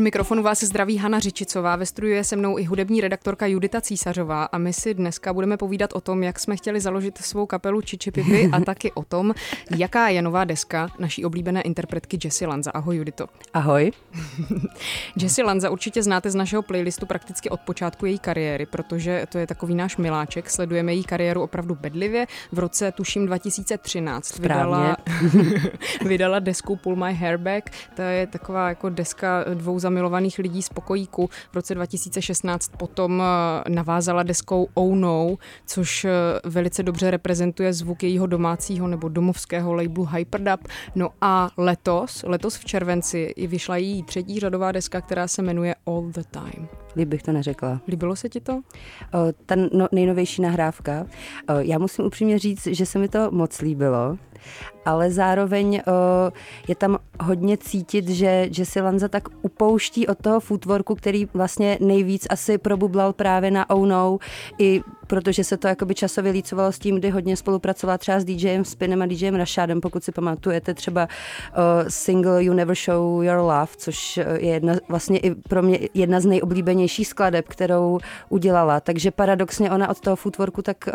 mikrofonu vás zdraví Hana Řičicová, ve studiu je se mnou i hudební redaktorka Judita Císařová a my si dneska budeme povídat o tom, jak jsme chtěli založit svou kapelu Čiči Pipi a taky o tom, jaká je nová deska naší oblíbené interpretky Jessie Lanza. Ahoj Judito. Ahoj. Jessie Lanza určitě znáte z našeho playlistu prakticky od počátku její kariéry, protože to je takový náš miláček. Sledujeme její kariéru opravdu bedlivě. V roce tuším 2013 vydala, vydala desku Pull My Hair Back. To je taková jako deska dvou zamilovaných milovaných lidí z pokojíku. V roce 2016 potom eh, navázala deskou Oh No, což eh, velice dobře reprezentuje zvuk jejího domácího nebo domovského labelu Hyperdub. No a letos, letos v červenci, vyšla její třetí řadová deska, která se jmenuje All the Time. Líb bych to neřekla. Líbilo se ti to? Ta no, nejnovější nahrávka. Já musím upřímně říct, že se mi to moc líbilo ale zároveň je tam hodně cítit, že Jesse Lanza tak upouští od toho footworku, který vlastně nejvíc asi probublal právě na Oh No, i protože se to jakoby časově lícovalo s tím, kdy hodně spolupracovala třeba s DJem Spinem a DJem Rashadem, pokud si pamatujete třeba uh, single You Never Show Your Love, což je jedna, vlastně i pro mě jedna z nejoblíbenějších skladeb, kterou udělala. Takže paradoxně ona od toho footworku tak uh,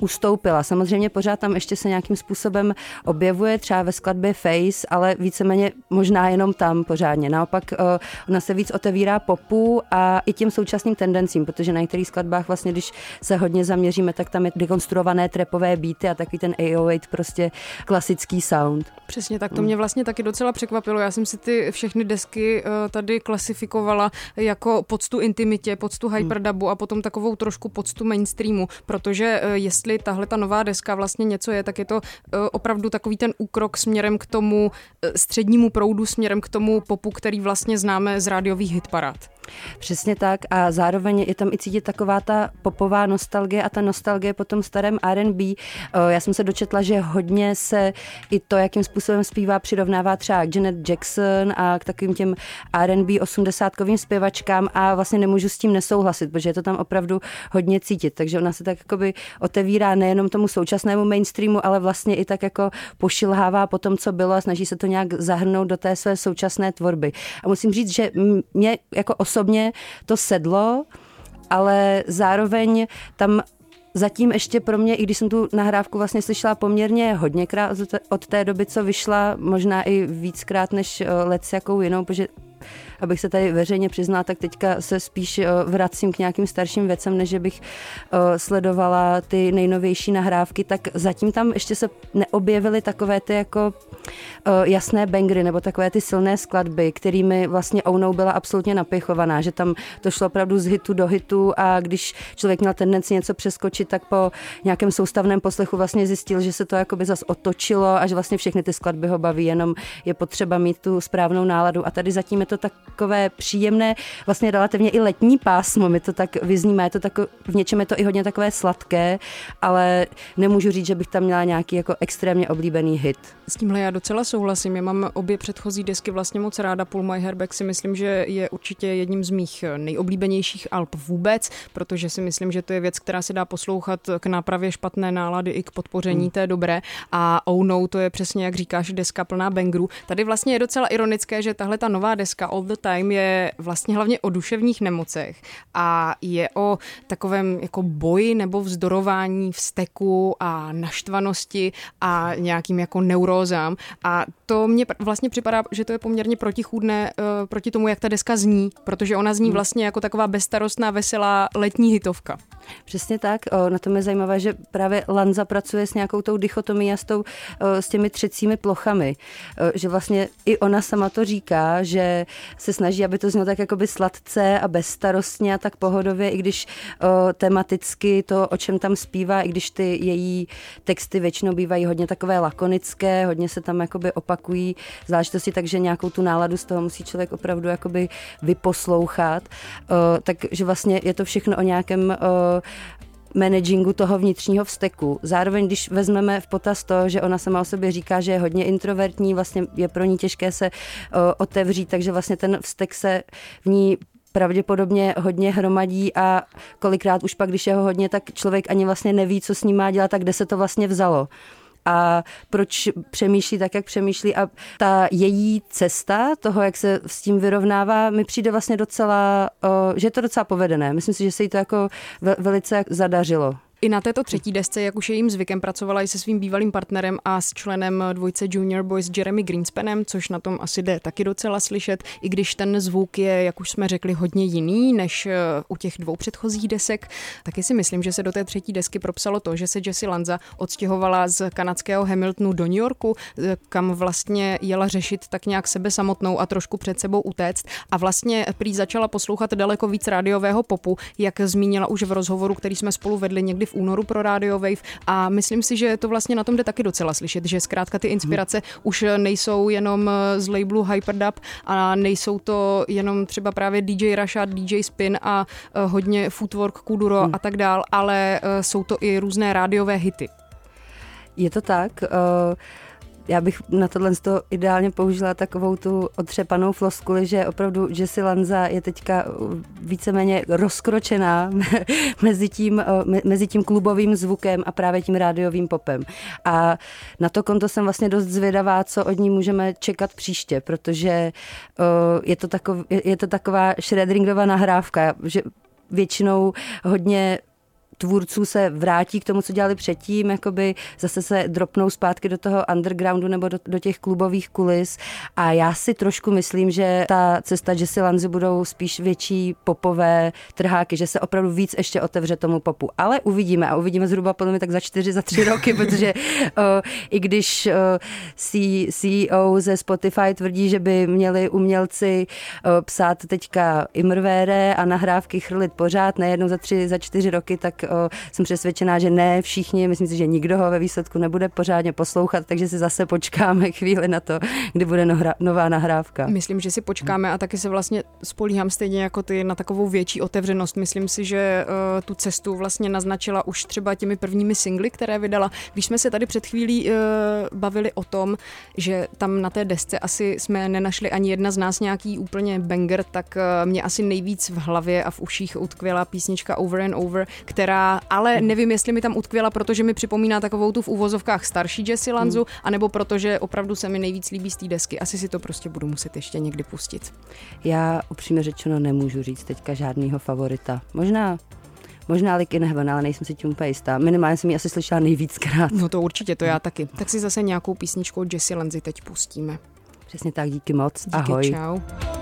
ustoupila. Samozřejmě pořád tam ještě se nějakým způsobem objevuje, třeba ve skladbě Face, ale víceméně možná jenom tam pořádně. Naopak uh, ona se víc otevírá popu a i těm současným tendencím, protože na některých skladbách vlastně, když se hodně zaměříme, tak tam je dekonstruované trepové beaty a takový ten 808 prostě klasický sound. Přesně tak, to mě vlastně taky docela překvapilo. Já jsem si ty všechny desky uh, tady klasifikovala jako poctu intimitě, poctu hyperdubu a potom takovou trošku poctu mainstreamu, protože uh, jestli tahle ta nová deska vlastně něco je, tak je to uh, opravdu takový ten úkrok směrem k tomu střednímu proudu, směrem k tomu popu, který vlastně známe z rádiových hitparád. Přesně tak a zároveň je tam i cítit taková ta popová nostalgie a ta nostalgie po tom starém R&B. Já jsem se dočetla, že hodně se i to, jakým způsobem zpívá, přirovnává třeba k Janet Jackson a k takovým těm R&B osmdesátkovým zpěvačkám a vlastně nemůžu s tím nesouhlasit, protože je to tam opravdu hodně cítit. Takže ona se tak jakoby otevírá nejenom tomu současnému mainstreamu, ale vlastně i tak jako pošilhává po tom, co bylo a snaží se to nějak zahrnout do té své současné tvorby. A musím říct, že mě jako osobně to sedlo, ale zároveň tam Zatím ještě pro mě, i když jsem tu nahrávku vlastně slyšela poměrně hodněkrát od té doby, co vyšla, možná i víckrát než eh, let jakou jinou, protože abych se tady veřejně přiznala, tak teďka se spíš eh, vracím k nějakým starším věcem, než bych eh, sledovala ty nejnovější nahrávky, tak zatím tam ještě se neobjevily takové ty jako eh, jasné bangry nebo takové ty silné skladby, kterými vlastně Ounou byla absolutně napěchovaná, že tam to šlo opravdu z hitu do hitu a když člověk měl tendenci něco přeskočit, tak po nějakém soustavném poslechu vlastně zjistil, že se to jakoby zas otočilo a že vlastně všechny ty skladby ho baví, jenom je potřeba mít tu správnou náladu. A tady zatím je to tak takové příjemné, vlastně relativně i letní pásmo, mi to tak vyznímá, je to tako, v něčem je to i hodně takové sladké, ale nemůžu říct, že bych tam měla nějaký jako extrémně oblíbený hit. S tímhle já docela souhlasím, já mám obě předchozí desky vlastně moc ráda, Pull My Hairback si myslím, že je určitě jedním z mých nejoblíbenějších alb vůbec, protože si myslím, že to je věc, která se dá poslouchat k nápravě špatné nálady i k podpoření hmm. té dobré a Oh No, to je přesně, jak říkáš, deska plná bangrů. Tady vlastně je docela ironické, že tahle ta nová deska All the Time je vlastně hlavně o duševních nemocech a je o takovém jako boji nebo vzdorování vzteku a naštvanosti a nějakým jako neurózám. A to mně vlastně připadá, že to je poměrně protichůdné uh, proti tomu, jak ta deska zní, protože ona zní hmm. vlastně jako taková bezstarostná, veselá letní hitovka. Přesně tak. O, na tom je zajímavé, že právě Lanza pracuje s nějakou tou dichotomí a s, tou, o, s těmi třecími plochami. O, že vlastně i ona sama to říká, že se snaží, aby to znělo tak jakoby sladce a bezstarostně a tak pohodově, i když o, tematicky to, o čem tam zpívá, i když ty její texty většinou bývají hodně takové lakonické, hodně se tam jakoby opakují záležitosti, takže nějakou tu náladu z toho musí člověk opravdu jakoby vyposlouchat. O, takže vlastně je to všechno o nějakém o, managingu toho vnitřního vzteku. Zároveň, když vezmeme v potaz to, že ona sama o sobě říká, že je hodně introvertní, vlastně je pro ní těžké se o, otevřít, takže vlastně ten vztek se v ní pravděpodobně hodně hromadí a kolikrát už pak, když je ho hodně, tak člověk ani vlastně neví, co s ním má dělat, tak kde se to vlastně vzalo a proč přemýšlí tak, jak přemýšlí a ta její cesta toho, jak se s tím vyrovnává, mi přijde vlastně docela, že je to docela povedené. Myslím si, že se jí to jako velice zadařilo. I na této třetí desce, jak už je jím zvykem, pracovala i se svým bývalým partnerem a s členem dvojce Junior Boys Jeremy Greenspanem, což na tom asi jde taky docela slyšet, i když ten zvuk je, jak už jsme řekli, hodně jiný než eh, u těch dvou předchozích desek. Taky si myslím, že se do té třetí desky propsalo to, že se Jessie Lanza odstěhovala z kanadského Hamiltonu do New Yorku, eh, kam vlastně jela řešit tak nějak sebe samotnou a trošku před sebou utéct a vlastně prý začala poslouchat daleko víc rádiového popu, jak zmínila už v rozhovoru, který jsme spolu vedli někdy v únoru pro Radio Wave a myslím si, že to vlastně na tom jde taky docela slyšet, že zkrátka ty inspirace hmm. už nejsou jenom z labelu Hyperdub a nejsou to jenom třeba právě DJ Rashad, DJ Spin a eh, hodně Footwork, Kuduro hmm. a tak dál, ale eh, jsou to i různé rádiové hity. Je to tak. Uh já bych na tohle to ideálně použila takovou tu otřepanou floskuli, že opravdu Jessie Lanza je teďka víceméně rozkročená mezi tím, mezi tím klubovým zvukem a právě tím rádiovým popem. A na to konto jsem vlastně dost zvědavá, co od ní můžeme čekat příště, protože je to, takov, je to taková Schrödingerova nahrávka, že většinou hodně tvůrců se vrátí k tomu, co dělali předtím, jakoby zase se dropnou zpátky do toho undergroundu nebo do, do těch klubových kulis a já si trošku myslím, že ta cesta Jesse Lanzy budou spíš větší popové trháky, že se opravdu víc ještě otevře tomu popu. Ale uvidíme a uvidíme zhruba podle mě tak za čtyři, za tři roky, protože uh, i když uh, CEO ze Spotify tvrdí, že by měli umělci uh, psát teďka imrvére a nahrávky chrlit pořád, nejednou za tři, za čtyři roky, tak jsem přesvědčená, že ne všichni, myslím si, že nikdo ho ve výsledku nebude pořádně poslouchat, takže si zase počkáme chvíli na to, kdy bude nová nahrávka. Myslím, že si počkáme a taky se vlastně spolíhám stejně jako ty na takovou větší otevřenost. Myslím si, že uh, tu cestu vlastně naznačila už třeba těmi prvními singly, které vydala. Když jsme se tady před chvílí uh, bavili o tom, že tam na té desce asi jsme nenašli ani jedna z nás nějaký úplně banger, tak uh, mě asi nejvíc v hlavě a v uších utkvěla písnička Over and Over, která ale nevím, jestli mi tam utkvěla, protože mi připomíná takovou tu v úvozovkách starší Jessie Lanzu, hmm. anebo protože opravdu se mi nejvíc líbí z té desky. Asi si to prostě budu muset ještě někdy pustit. Já upřímně řečeno nemůžu říct teďka žádného favorita. Možná Možná Lick in Heaven, ale nejsem si tím úplně jistá. Minimálně jsem ji asi slyšela nejvíckrát. No to určitě, to já taky. Tak si zase nějakou písničku od Jessie Lanzy teď pustíme. Přesně tak, díky moc. Díky, Ahoj. Čau.